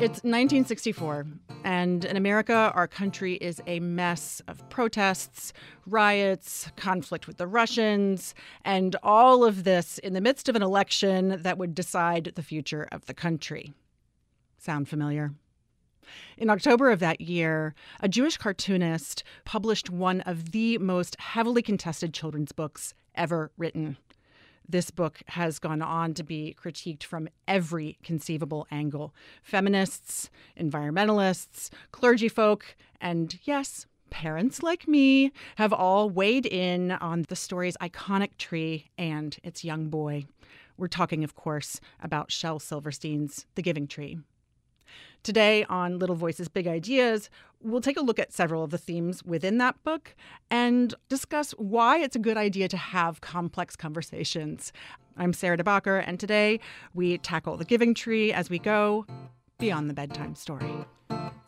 It's 1964, and in America, our country is a mess of protests, riots, conflict with the Russians, and all of this in the midst of an election that would decide the future of the country. Sound familiar? In October of that year, a Jewish cartoonist published one of the most heavily contested children's books ever written. This book has gone on to be critiqued from every conceivable angle feminists, environmentalists, clergy folk, and yes, parents like me have all weighed in on the story's iconic tree and its young boy. We're talking, of course, about Shel Silverstein's The Giving Tree. Today on Little Voices, Big Ideas, we'll take a look at several of the themes within that book and discuss why it's a good idea to have complex conversations. I'm Sarah DeBacher, and today we tackle the giving tree as we go beyond the bedtime story.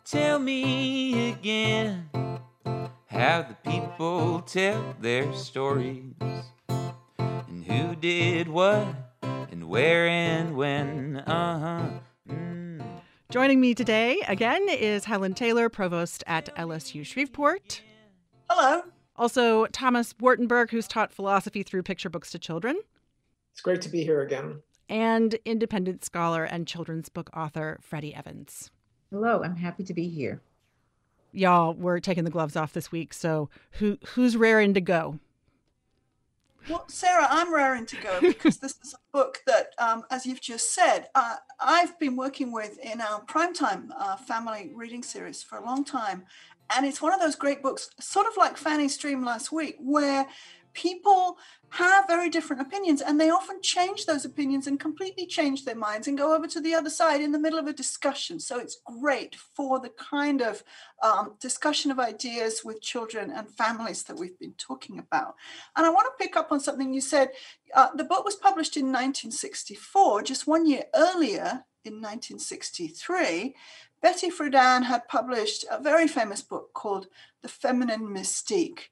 Tell me again how the people tell their stories and who did what and where and when. Uh huh. Joining me today again is Helen Taylor, provost at LSU Shreveport. Hello. Also, Thomas Wartenberg, who's taught philosophy through picture books to children. It's great to be here again. And independent scholar and children's book author Freddie Evans. Hello, I'm happy to be here. Y'all, we're taking the gloves off this week, so who who's raring to go? Well, Sarah, I'm raring to go because this is a book that, um, as you've just said, uh, I've been working with in our primetime uh, family reading series for a long time. And it's one of those great books, sort of like Fanny's Dream last week, where people have very different opinions and they often change those opinions and completely change their minds and go over to the other side in the middle of a discussion. So it's great for the kind of um, discussion of ideas with children and families that we've been talking about. And i want to pick up on something you said. Uh, the book was published in 1964 just one year earlier in 1963 betty friedan had published a very famous book called the feminine mystique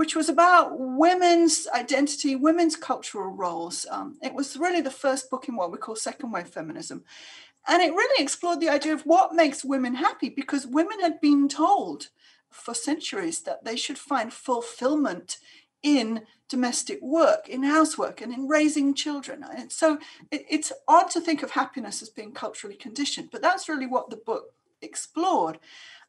which was about women's identity, women's cultural roles. Um, it was really the first book in what we call second wave feminism. And it really explored the idea of what makes women happy because women had been told for centuries that they should find fulfillment in domestic work, in housework, and in raising children. And so it, it's odd to think of happiness as being culturally conditioned, but that's really what the book explored.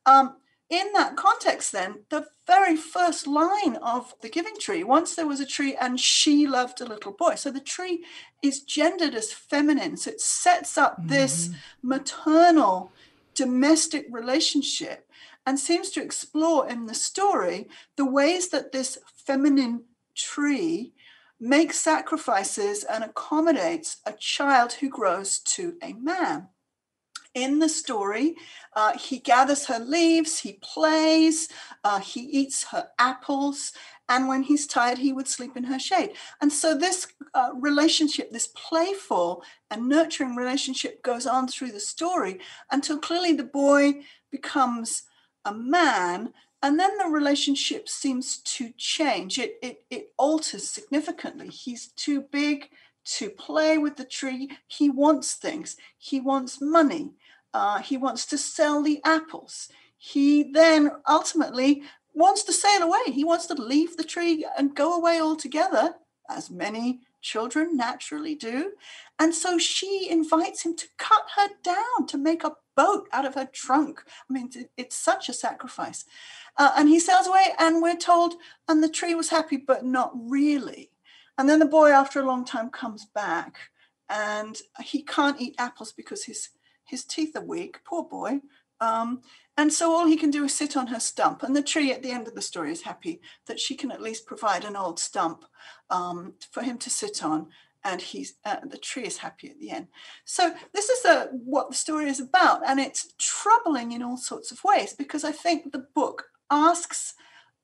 Um, in that context, then, the very first line of the giving tree once there was a tree and she loved a little boy. So the tree is gendered as feminine. So it sets up mm-hmm. this maternal domestic relationship and seems to explore in the story the ways that this feminine tree makes sacrifices and accommodates a child who grows to a man in the story. Uh, he gathers her leaves, he plays, uh, he eats her apples, and when he's tired, he would sleep in her shade. And so, this uh, relationship, this playful and nurturing relationship, goes on through the story until clearly the boy becomes a man. And then the relationship seems to change. It, it, it alters significantly. He's too big to play with the tree. He wants things. He wants money. Uh, he wants to sell the apples. He then ultimately wants to sail away. He wants to leave the tree and go away altogether, as many children naturally do. And so she invites him to cut her down, to make a boat out of her trunk. I mean, it's such a sacrifice. Uh, and he sails away, and we're told, and the tree was happy, but not really. And then the boy, after a long time, comes back and he can't eat apples because his his teeth are weak, poor boy. Um, and so all he can do is sit on her stump. And the tree at the end of the story is happy that she can at least provide an old stump um, for him to sit on. And he's uh, the tree is happy at the end. So this is a, what the story is about, and it's troubling in all sorts of ways because I think the book asks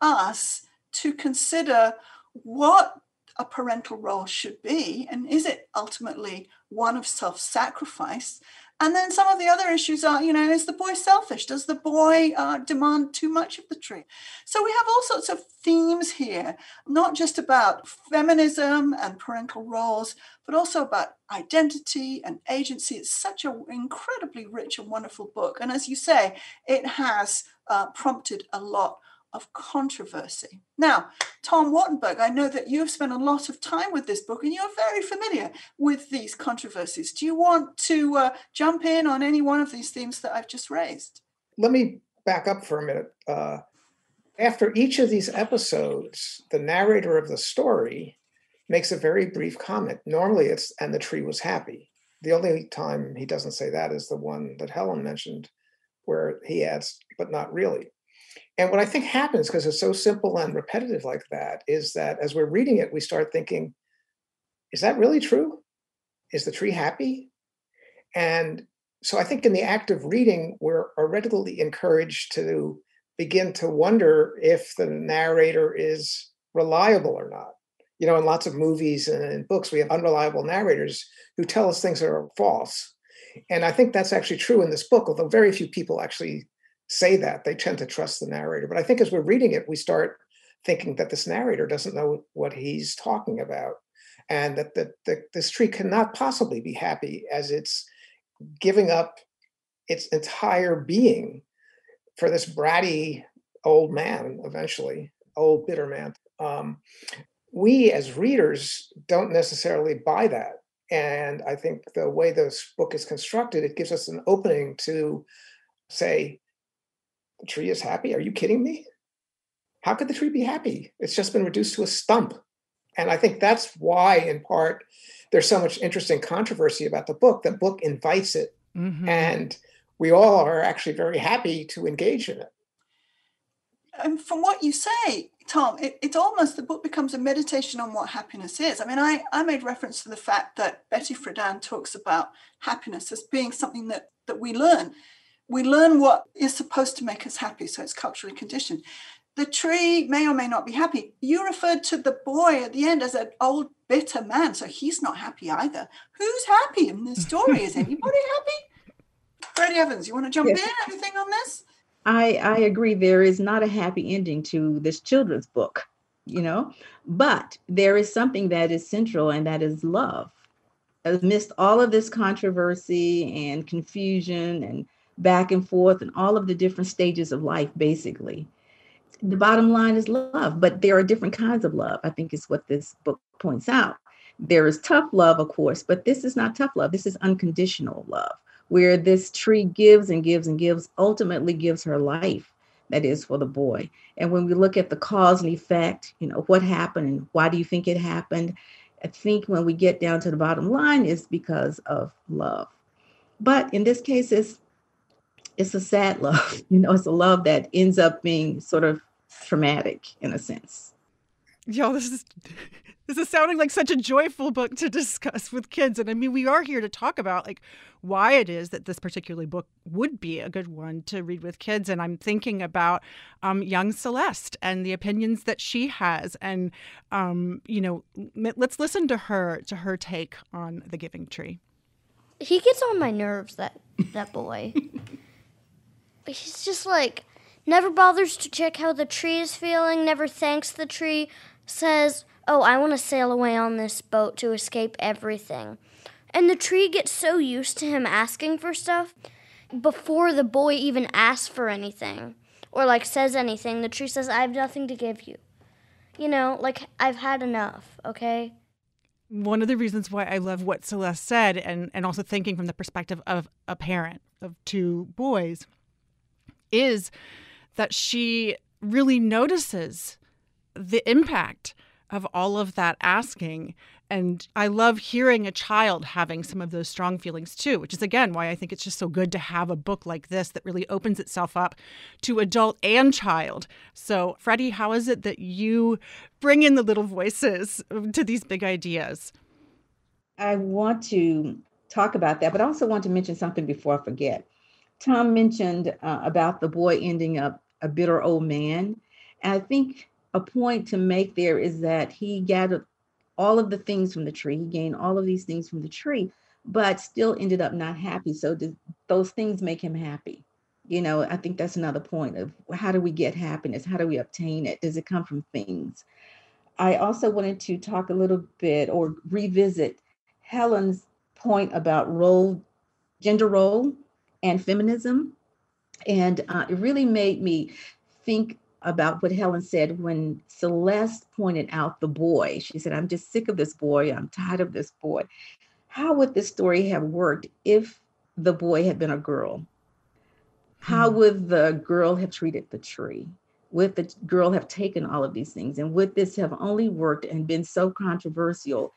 us to consider what a parental role should be, and is it ultimately one of self-sacrifice? And then some of the other issues are, you know, is the boy selfish? Does the boy uh, demand too much of the tree? So we have all sorts of themes here, not just about feminism and parental roles, but also about identity and agency. It's such an incredibly rich and wonderful book. And as you say, it has uh, prompted a lot of controversy. Now, Tom Wartenberg, I know that you've spent a lot of time with this book and you're very familiar with these controversies. Do you want to uh, jump in on any one of these themes that I've just raised? Let me back up for a minute. Uh, after each of these episodes, the narrator of the story makes a very brief comment. Normally it's, and the tree was happy. The only time he doesn't say that is the one that Helen mentioned, where he adds, but not really. And what I think happens, because it's so simple and repetitive like that, is that as we're reading it, we start thinking, is that really true? Is the tree happy? And so I think in the act of reading, we're already encouraged to begin to wonder if the narrator is reliable or not. You know, in lots of movies and in books, we have unreliable narrators who tell us things that are false. And I think that's actually true in this book, although very few people actually say that. They tend to trust the narrator. But I think as we're reading it, we start thinking that this narrator doesn't know what he's talking about and that, that, that this tree cannot possibly be happy as it's giving up its entire being for this bratty old man eventually old bitter man um, we as readers don't necessarily buy that and i think the way this book is constructed it gives us an opening to say the tree is happy. Are you kidding me? How could the tree be happy? It's just been reduced to a stump. And I think that's why, in part, there's so much interesting controversy about the book. The book invites it. Mm-hmm. And we all are actually very happy to engage in it. And from what you say, Tom, it, it almost the book becomes a meditation on what happiness is. I mean, I, I made reference to the fact that Betty Friedan talks about happiness as being something that, that we learn we learn what is supposed to make us happy, so it's culturally conditioned. The tree may or may not be happy. You referred to the boy at the end as an old bitter man, so he's not happy either. Who's happy in this story? Is anybody happy? Freddie Evans, you want to jump yes. in? Anything on this? I, I agree. There is not a happy ending to this children's book, you know, but there is something that is central, and that is love. Amidst all of this controversy and confusion and back and forth and all of the different stages of life, basically. The bottom line is love, but there are different kinds of love, I think is what this book points out. There is tough love, of course, but this is not tough love. This is unconditional love, where this tree gives and gives and gives, ultimately gives her life that is for the boy. And when we look at the cause and effect, you know, what happened and why do you think it happened? I think when we get down to the bottom line is because of love. But in this case, it's it's a sad love. You know, it's a love that ends up being sort of traumatic in a sense. Yo, this is this is sounding like such a joyful book to discuss with kids. And I mean, we are here to talk about like why it is that this particular book would be a good one to read with kids. And I'm thinking about um, young Celeste and the opinions that she has. And um, you know, let's listen to her to her take on the Giving Tree. He gets on my nerves. That that boy. he's just like never bothers to check how the tree is feeling, never thanks the tree, says, Oh, I want to sail away on this boat to escape everything. And the tree gets so used to him asking for stuff before the boy even asks for anything or like says anything, the tree says, I have nothing to give you. You know, like I've had enough, okay? One of the reasons why I love what Celeste said, and, and also thinking from the perspective of a parent of two boys, is that she really notices the impact of all of that asking. And I love hearing a child having some of those strong feelings too, which is again why I think it's just so good to have a book like this that really opens itself up to adult and child. So, Freddie, how is it that you bring in the little voices to these big ideas? I want to talk about that, but I also want to mention something before I forget. Tom mentioned uh, about the boy ending up a bitter old man. And I think a point to make there is that he gathered all of the things from the tree, he gained all of these things from the tree, but still ended up not happy. So did those things make him happy? You know, I think that's another point of how do we get happiness? How do we obtain it? Does it come from things? I also wanted to talk a little bit or revisit Helen's point about role, gender role, and feminism. And uh, it really made me think about what Helen said when Celeste pointed out the boy. She said, I'm just sick of this boy. I'm tired of this boy. How would this story have worked if the boy had been a girl? How hmm. would the girl have treated the tree? Would the girl have taken all of these things? And would this have only worked and been so controversial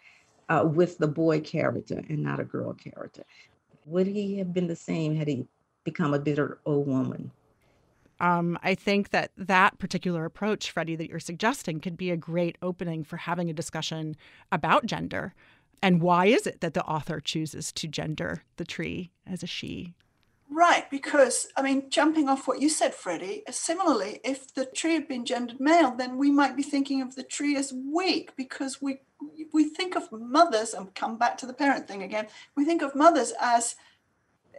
uh, with the boy character and not a girl character? Would he have been the same had he become a bitter old woman? Um, I think that that particular approach, Freddie, that you're suggesting could be a great opening for having a discussion about gender. And why is it that the author chooses to gender the tree as a she? Right, because I mean, jumping off what you said, Freddie, similarly, if the tree had been gendered male, then we might be thinking of the tree as weak because we we think of mothers and come back to the parent thing again. We think of mothers as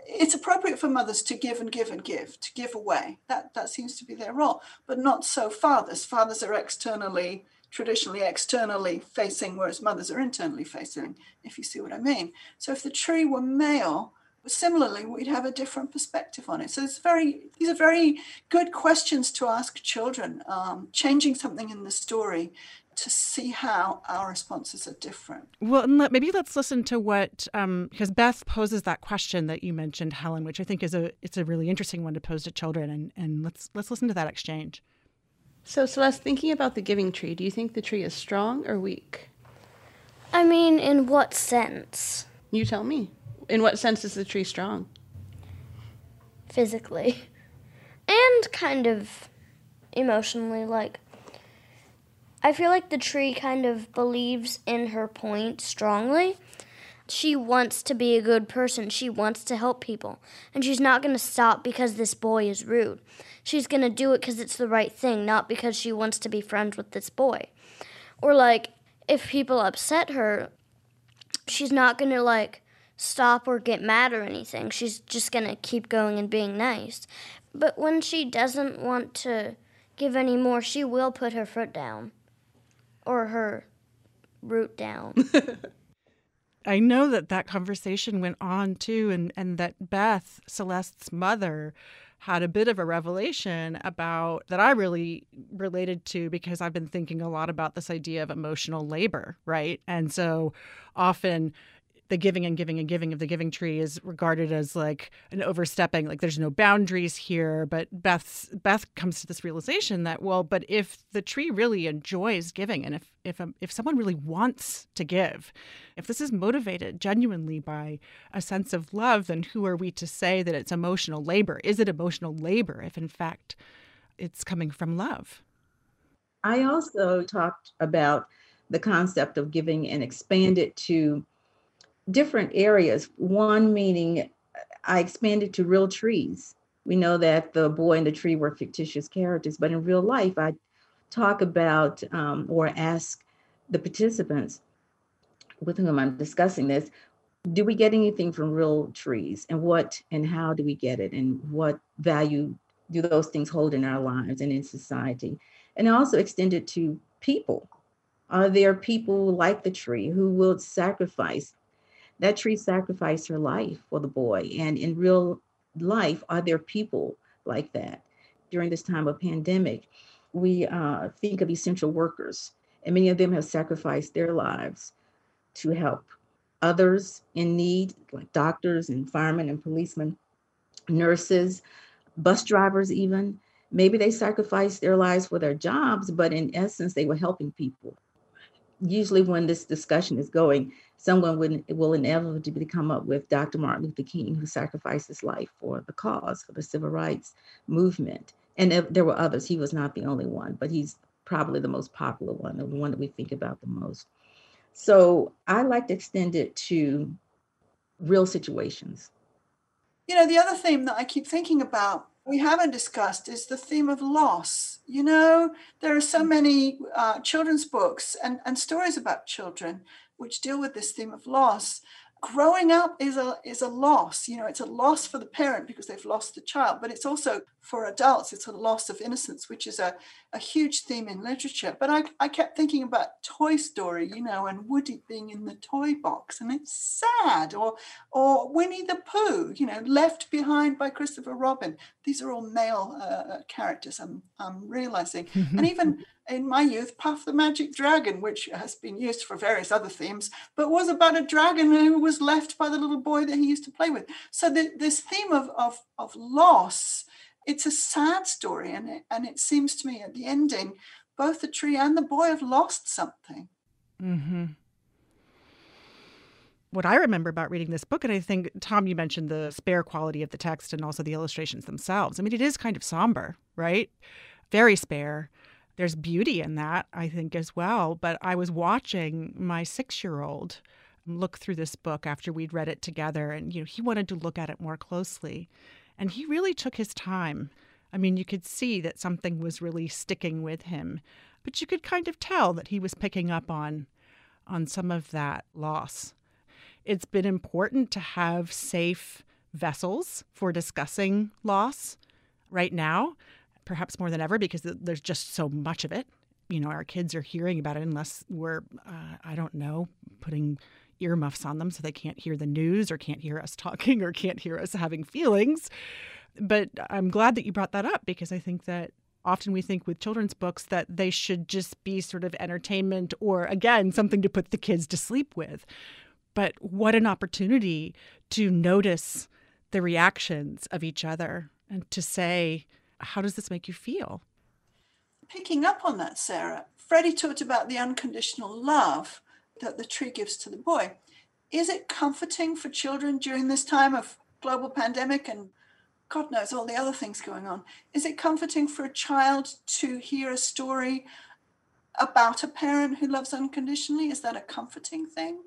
it's appropriate for mothers to give and give and give, to give away. That that seems to be their role, but not so fathers. Fathers are externally, traditionally externally facing, whereas mothers are internally facing. If you see what I mean. So if the tree were male, similarly, we'd have a different perspective on it. So it's very these are very good questions to ask children. Um, changing something in the story to see how our responses are different. Well, maybe let's listen to what um, because Beth poses that question that you mentioned, Helen, which I think is a it's a really interesting one to pose to children, and and let's let's listen to that exchange. So, Celeste, thinking about the giving tree, do you think the tree is strong or weak? I mean, in what sense? You tell me. In what sense is the tree strong? Physically, and kind of emotionally, like I feel like the tree kind of believes in her point strongly. She wants to be a good person. She wants to help people. And she's not going to stop because this boy is rude. She's going to do it because it's the right thing, not because she wants to be friends with this boy. Or, like, if people upset her, she's not going to, like, stop or get mad or anything. She's just going to keep going and being nice. But when she doesn't want to give any more, she will put her foot down or her root down. I know that that conversation went on too, and, and that Beth, Celeste's mother, had a bit of a revelation about that I really related to because I've been thinking a lot about this idea of emotional labor, right? And so often the giving and giving and giving of the giving tree is regarded as like an overstepping like there's no boundaries here but beth's beth comes to this realization that well but if the tree really enjoys giving and if if um, if someone really wants to give if this is motivated genuinely by a sense of love then who are we to say that it's emotional labor? Is it emotional labor if in fact it's coming from love? I also talked about the concept of giving and expand it to different areas. One meaning I expanded to real trees. We know that the boy and the tree were fictitious characters, but in real life, I talk about um, or ask the participants with whom I'm discussing this do we get anything from real trees and what and how do we get it and what value do those things hold in our lives and in society and also extend it to people are there people like the tree who will sacrifice that tree sacrificed her life for the boy. And in real life, are there people like that? During this time of pandemic, we uh, think of essential workers, and many of them have sacrificed their lives to help others in need, like doctors and firemen and policemen, nurses, bus drivers, even. Maybe they sacrificed their lives for their jobs, but in essence, they were helping people. Usually, when this discussion is going, someone would, will inevitably come up with Dr. Martin Luther King, who sacrificed his life for the cause, for the civil rights movement. And there were others. He was not the only one, but he's probably the most popular one, the one that we think about the most. So I like to extend it to real situations. You know, the other theme that I keep thinking about we haven't discussed is the theme of loss. You know, there are so many uh, children's books and, and stories about children which deal with this theme of loss. Growing up is a is a loss you know it's a loss for the parent because they've lost the child but it's also for adults it's a loss of innocence which is a, a huge theme in literature. But I, I kept thinking about toy story you know and woody being in the toy box and it's sad or or winnie the pooh you know left behind by christopher robin. These are all male uh, characters i'm, I'm realizing. And even in my youth, Puff the Magic Dragon, which has been used for various other themes, but was about a dragon who was left by the little boy that he used to play with. So the, this theme of, of, of loss, it's a sad story. And it, and it seems to me at the ending, both the tree and the boy have lost something. Mm-hmm. What I remember about reading this book, and I think, Tom, you mentioned the spare quality of the text and also the illustrations themselves. I mean, it is kind of somber, right? Very spare there's beauty in that, I think, as well. But I was watching my six year old look through this book after we'd read it together, and you know, he wanted to look at it more closely. And he really took his time. I mean, you could see that something was really sticking with him, but you could kind of tell that he was picking up on on some of that loss. It's been important to have safe vessels for discussing loss right now perhaps more than ever because there's just so much of it. You know, our kids are hearing about it unless we're, uh, I don't know, putting earmuffs on them so they can't hear the news or can't hear us talking or can't hear us having feelings. But I'm glad that you brought that up because I think that often we think with children's books that they should just be sort of entertainment or, again, something to put the kids to sleep with. But what an opportunity to notice the reactions of each other and to say, how does this make you feel? Picking up on that, Sarah, Freddie talked about the unconditional love that the tree gives to the boy. Is it comforting for children during this time of global pandemic and God knows all the other things going on? Is it comforting for a child to hear a story about a parent who loves unconditionally? Is that a comforting thing?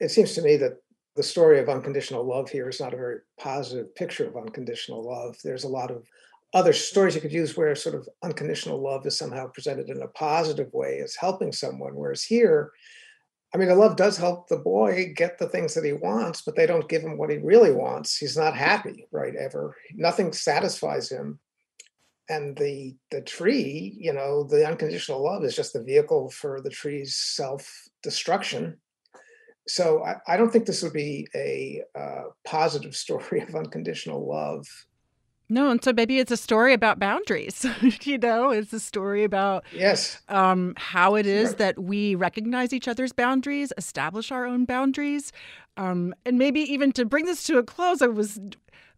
It seems to me that the story of unconditional love here is not a very positive picture of unconditional love. There's a lot of other stories you could use where sort of unconditional love is somehow presented in a positive way as helping someone. Whereas here, I mean, the love does help the boy get the things that he wants, but they don't give him what he really wants. He's not happy, right? Ever. Nothing satisfies him. And the the tree, you know, the unconditional love is just the vehicle for the tree's self-destruction. So I, I don't think this would be a uh, positive story of unconditional love no, and so maybe it's a story about boundaries. you know, it's a story about yes, um, how it is that we recognize each other's boundaries, establish our own boundaries, um, and maybe even to bring this to a close. I was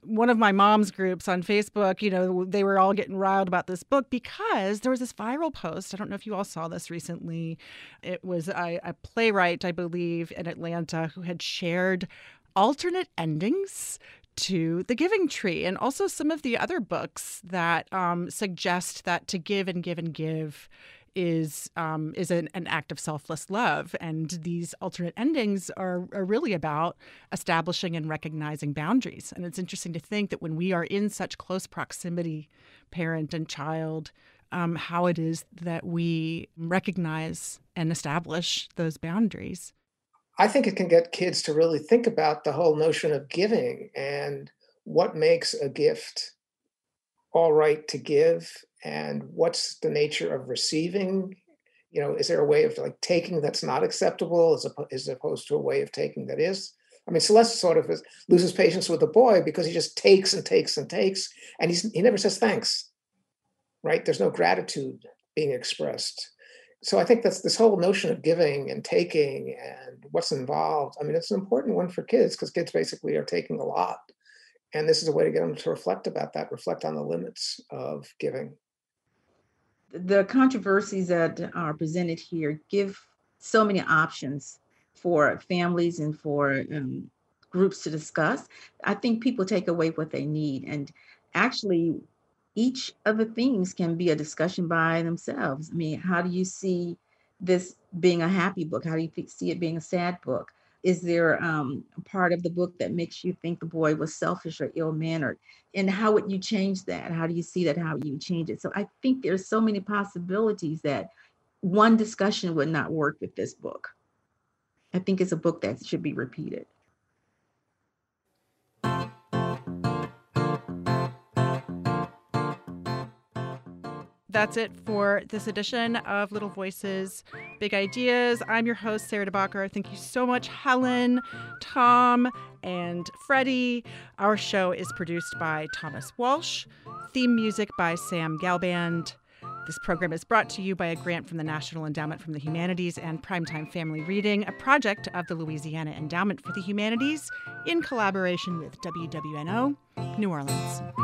one of my mom's groups on Facebook. You know, they were all getting riled about this book because there was this viral post. I don't know if you all saw this recently. It was a, a playwright, I believe, in Atlanta who had shared alternate endings to The Giving Tree and also some of the other books that um, suggest that to give and give and give is um, is an, an, act of selfless love, and these alternate endings are, are really about establishing and recognizing boundaries. And it's interesting to think that when we are in such close proximity, parent and child, um, how it is that we recognize and establish those boundaries. I think it can get kids to really think about the whole notion of giving and what makes a gift all right to give and what's the nature of receiving. You know is there a way of like taking that's not acceptable as, as opposed to a way of taking that is? I mean celeste sort of is, loses patience with the boy because he just takes and takes and takes and he's, he never says thanks right? There's no gratitude being expressed so I think that's this whole notion of giving and taking and what's involved. I mean, it's an important one for kids because kids basically are taking a lot. And this is a way to get them to reflect about that, reflect on the limits of giving. The controversies that are presented here give so many options for families and for um, groups to discuss. I think people take away what they need. And actually, each of the themes can be a discussion by themselves. I mean, how do you see this being a happy book? How do you see it being a sad book? Is there um, a part of the book that makes you think the boy was selfish or ill mannered? And how would you change that? How do you see that? How you change it? So I think there's so many possibilities that one discussion would not work with this book. I think it's a book that should be repeated. That's it for this edition of Little Voices, Big Ideas. I'm your host, Sarah DeBacher. Thank you so much, Helen, Tom, and Freddie. Our show is produced by Thomas Walsh, theme music by Sam Galband. This program is brought to you by a grant from the National Endowment for the Humanities and Primetime Family Reading, a project of the Louisiana Endowment for the Humanities in collaboration with WWNO, New Orleans.